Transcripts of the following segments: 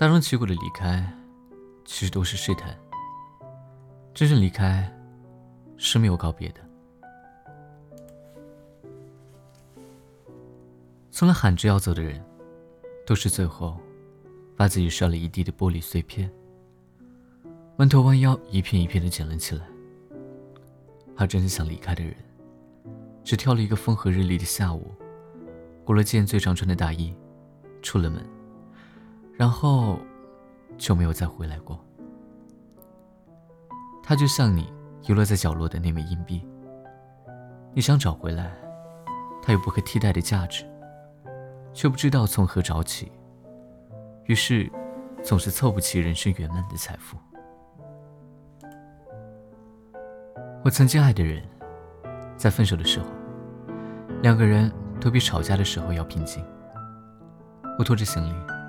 大张旗鼓的离开，其实都是试探。真正离开，是没有告别的。从来喊着要走的人，都是最后，把自己摔了一地的玻璃碎片，弯头弯腰一片一片的捡了起来。而真正想离开的人，只挑了一个风和日丽的下午，裹了件最常穿的大衣，出了门，然后就没有再回来过。他就像你遗落在角落的那枚硬币，你想找回来，它有不可替代的价值。却不知道从何找起，于是总是凑不齐人生圆满的财富。我曾经爱的人，在分手的时候，两个人都比吵架的时候要平静。我拖着行李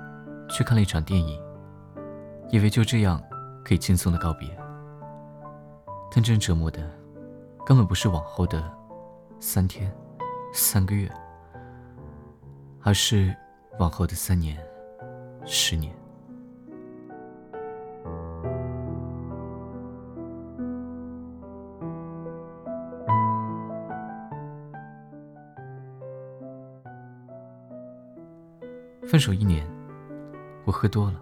去看了一场电影，以为就这样可以轻松的告别。但真正折磨的，根本不是往后的三天、三个月。而是往后的三年、十年。分手一年，我喝多了，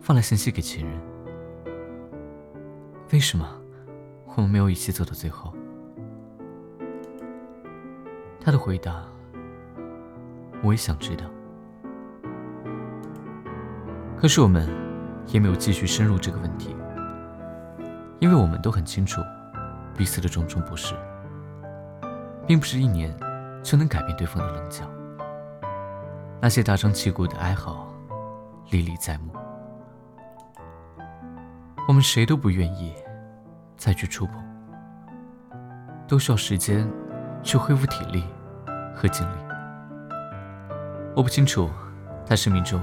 发了信息给前任。为什么我们没有一起走到最后？他的回答。我也想知道，可是我们也没有继续深入这个问题，因为我们都很清楚彼此的种种不适，并不是一年就能改变对方的棱角。那些大张旗鼓的哀嚎，历历在目，我们谁都不愿意再去触碰，都需要时间去恢复体力和精力。我不清楚，他生命中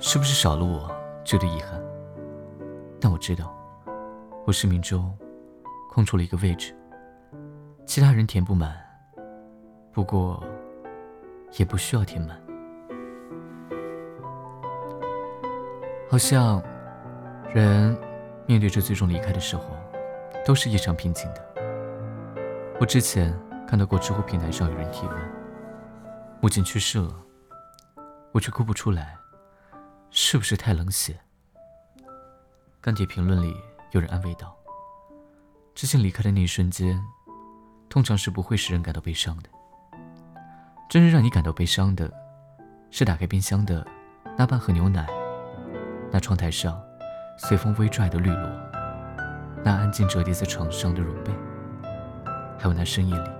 是不是少了我，觉得遗憾。但我知道，我生命中空出了一个位置，其他人填不满。不过，也不需要填满。好像，人面对着最终离开的时候，都是异常平静的。我之前看到过知乎平台上有人提问：母亲去世了。我却哭不出来，是不是太冷血？钢铁评论里有人安慰道：“知青离开的那一瞬间，通常是不会使人感到悲伤的。真正让你感到悲伤的，是打开冰箱的那半盒牛奶，那窗台上随风微拽的绿萝，那安静折叠在床上的绒被，还有那深夜里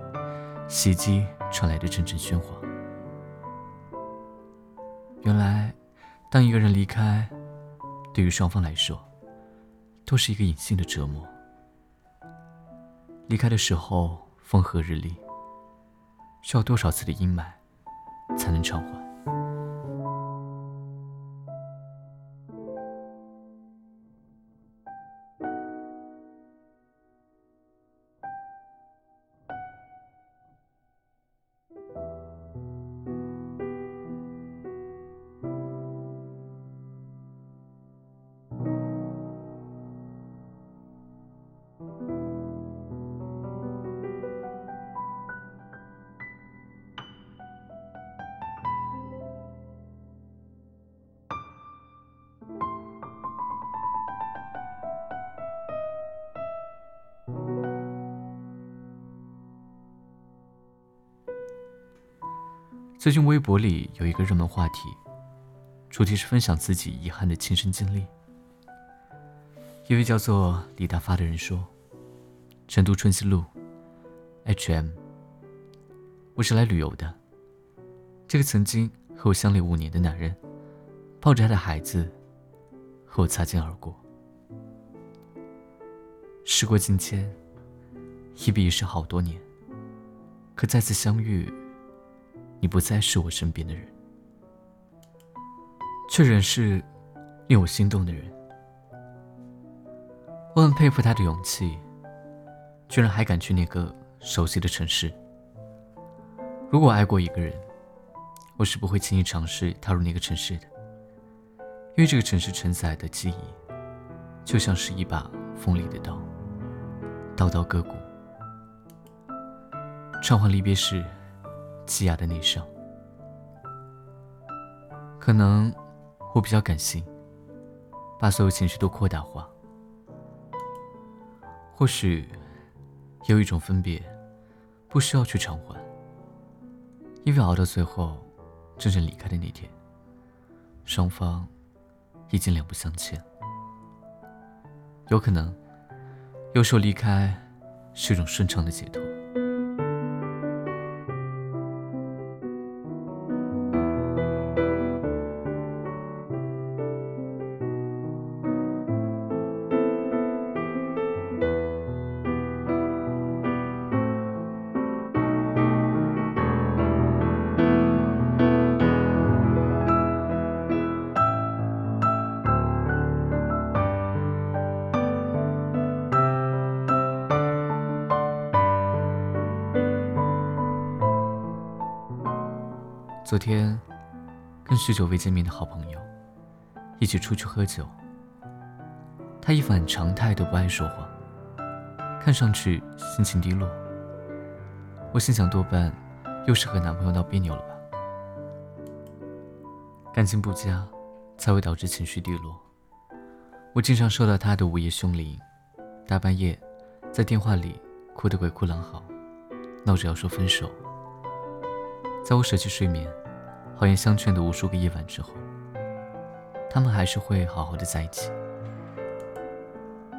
洗衣机传来的阵阵喧哗。”原来，当一个人离开，对于双方来说，都是一个隐性的折磨。离开的时候风和日丽，需要多少次的阴霾，才能偿还？最近微博里有一个热门话题，主题是分享自己遗憾的亲身经历。一位叫做李大发的人说：“成都春熙路，H&M，我是来旅游的。这个曾经和我相恋五年的男人，抱着他的孩子，和我擦肩而过。时过境迁，一别已是好多年，可再次相遇。”你不再是我身边的人，却仍是令我心动的人。我很佩服他的勇气，居然还敢去那个熟悉的城市。如果爱过一个人，我是不会轻易尝试踏入那个城市的。因为这个城市承载的记忆，就像是一把锋利的刀，刀刀割骨。畅欢离别时，积压的内伤。可能我比较感性，把所有情绪都扩大化。或许有一种分别，不需要去偿还，因为熬到最后，真正离开的那天，双方已经两不相欠。有可能，有时候离开是一种顺畅的解脱。昨天，跟许久未见面的好朋友一起出去喝酒。他一反常态的不爱说话，看上去心情低落。我心想，多半又是和男朋友闹别扭了吧？感情不佳，才会导致情绪低落。我经常收到他的午夜凶铃，大半夜在电话里哭得鬼哭狼嚎，闹着要说分手。在我舍弃睡眠、好言相劝的无数个夜晚之后，他们还是会好好的在一起。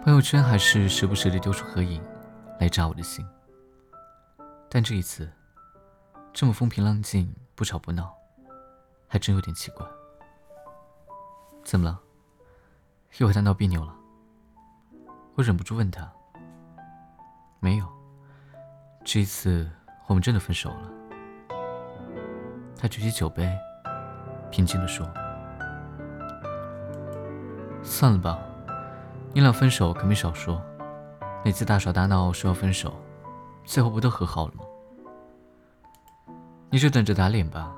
朋友圈还是时不时的丢出合影，来扎我的心。但这一次，这么风平浪静、不吵不闹，还真有点奇怪。怎么了？又和他闹别扭了？我忍不住问他。没有，这一次我们真的分手了。他举起酒杯，平静地说：“算了吧，你俩分手可没少说。每次大吵大闹说要分手，最后不都和好了吗？你就等着打脸吧。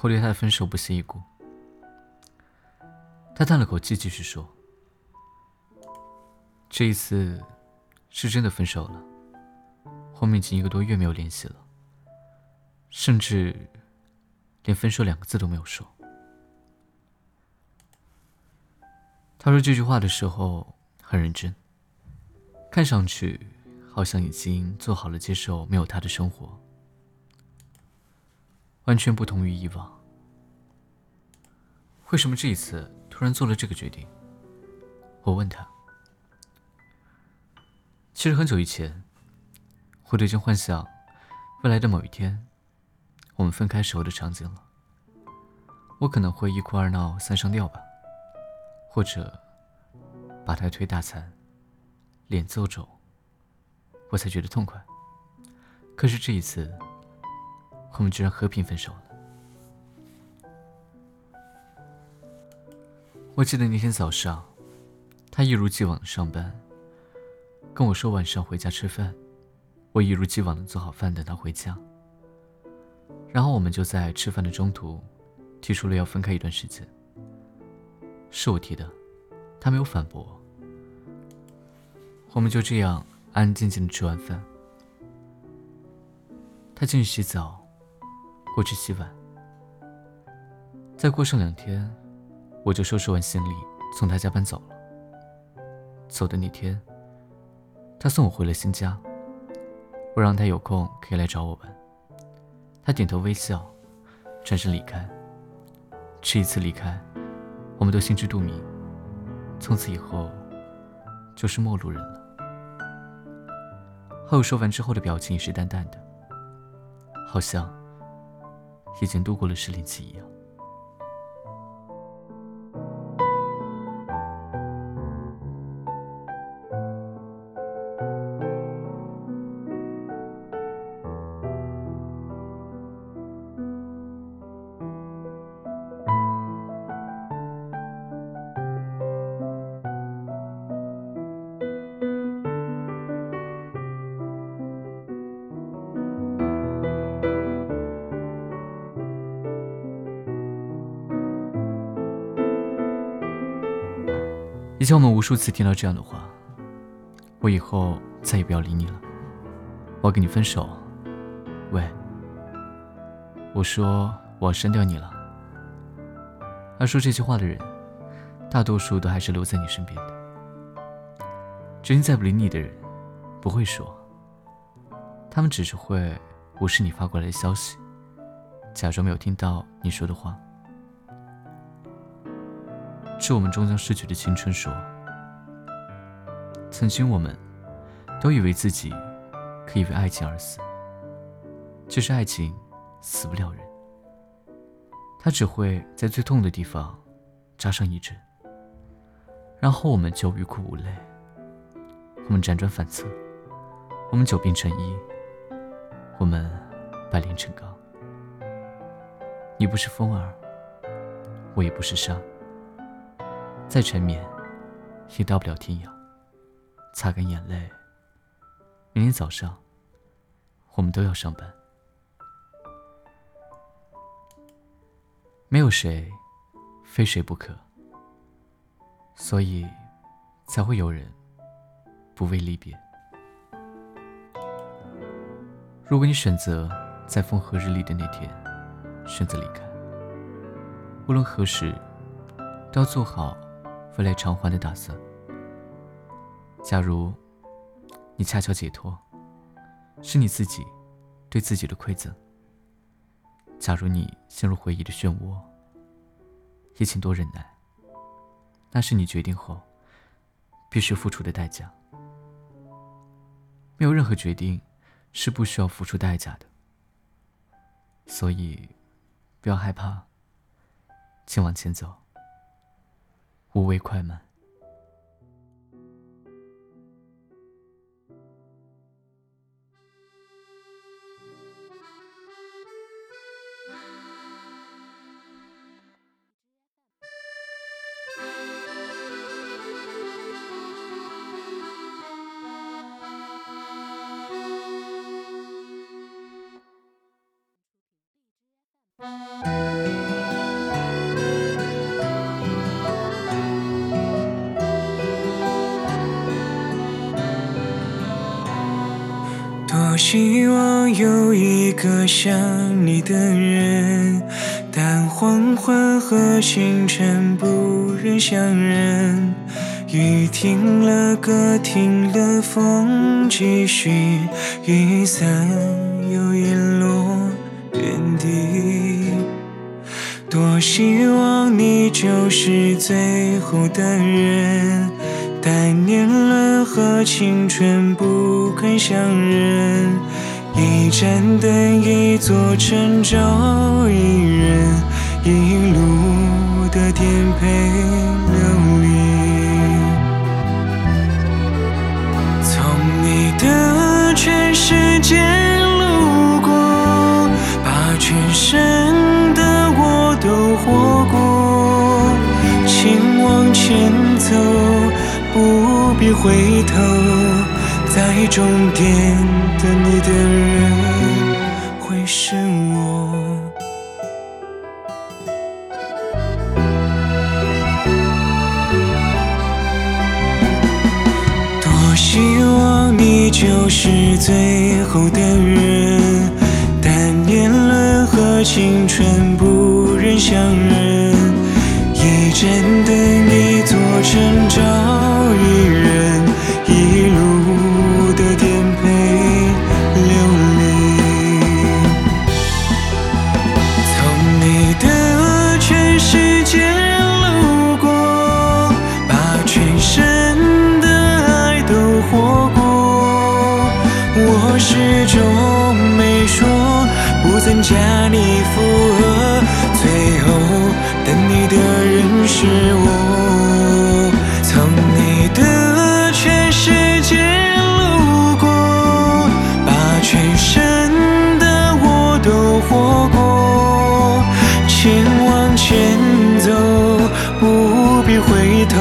我对他的分手不屑一顾。”他叹了口气，继续说：“这一次是真的分手了，我们已经一个多月没有联系了。”甚至连分手两个字都没有说。他说这句话的时候很认真，看上去好像已经做好了接受没有他的生活，完全不同于以往。为什么这一次突然做了这个决定？我问他。其实很久以前，我都已经幻想未来的某一天。我们分开时候的场景了，我可能会一哭二闹三上吊吧，或者把他推大残，脸揍肿，我才觉得痛快。可是这一次，我们居然和平分手了。我记得那天早上，他一如既往的上班，跟我说晚上回家吃饭，我一如既往的做好饭等他回家。然后我们就在吃饭的中途，提出了要分开一段时间。是我提的，他没有反驳。我们就这样安安静静的吃完饭。他进去洗澡，我去洗碗。再过上两天，我就收拾完行李从他家搬走了。走的那天，他送我回了新家。我让他有空可以来找我玩。他点头微笑，转身离开。这一次离开，我们都心知肚明，从此以后就是陌路人了。后说完之后的表情也是淡淡的，好像已经度过了失恋期一样。以前我们无数次听到这样的话：“我以后再也不要理你了，我要跟你分手。”喂，我说我要删掉你了。而说这句话的人，大多数都还是留在你身边的。决定再不理你的人，不会说，他们只是会无视你发过来的消息，假装没有听到你说的话。致我们终将逝去的青春说：“曾经我们都以为自己可以为爱情而死，其实爱情死不了人，它只会在最痛的地方扎上一针，然后我们就欲哭无泪，我们辗转反侧，我们久病成医，我们百炼成钢。你不是风儿，我也不是沙。”再缠绵，也到不了天涯。擦干眼泪，明天早上，我们都要上班。没有谁非谁不可，所以才会有人不畏离别。如果你选择在风和日丽的那天选择离开，无论何时，都要做好。未来偿还的打算。假如你恰巧解脱，是你自己对自己的馈赠。假如你陷入回忆的漩涡，也请多忍耐。那是你决定后必须付出的代价。没有任何决定是不需要付出代价的，所以不要害怕，请往前走。无畏快慢。希望有一个像你的人，但黄昏和清晨不忍相认。雨停了，歌停了，风继续，雨伞又遗落原地。多希望你就是最后的人。但年轮和青春不肯相认，一盏灯，一座城，找一人，一路的颠沛流离。从你的全世界路过，把全身的我都活过，请往前走。不必回头，在终点等你的人你就是最后的人，但年轮和青春不忍相认，一盏灯，始终没说，不曾加你负荷，最后等你的人是我。从你的全世界路过，把全身的我都活过，前往前走，不必回头，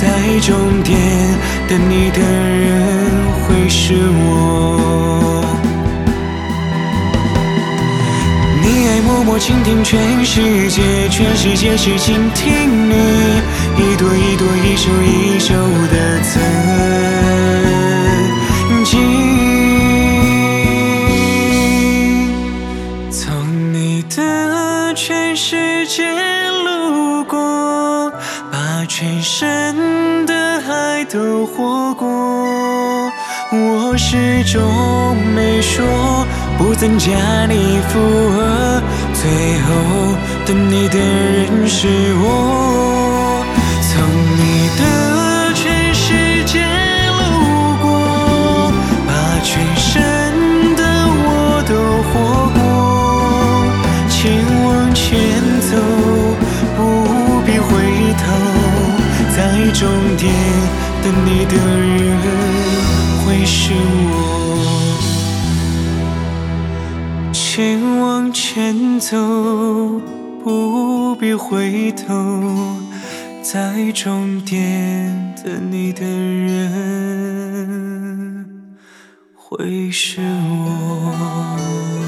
在终点等你的人。倾听全世界，全世界是倾听你，一朵一朵，一首一首的曾经。从你的全世界路过，把全身的爱都活过。我始终没说。不增加你负荷，最后等你的人是我。从你的全世界路过，把全身的我都活过。请往前走，不必回头，在终点等你的人会是我。请往前走，不必回头，在终点等你的人会是我。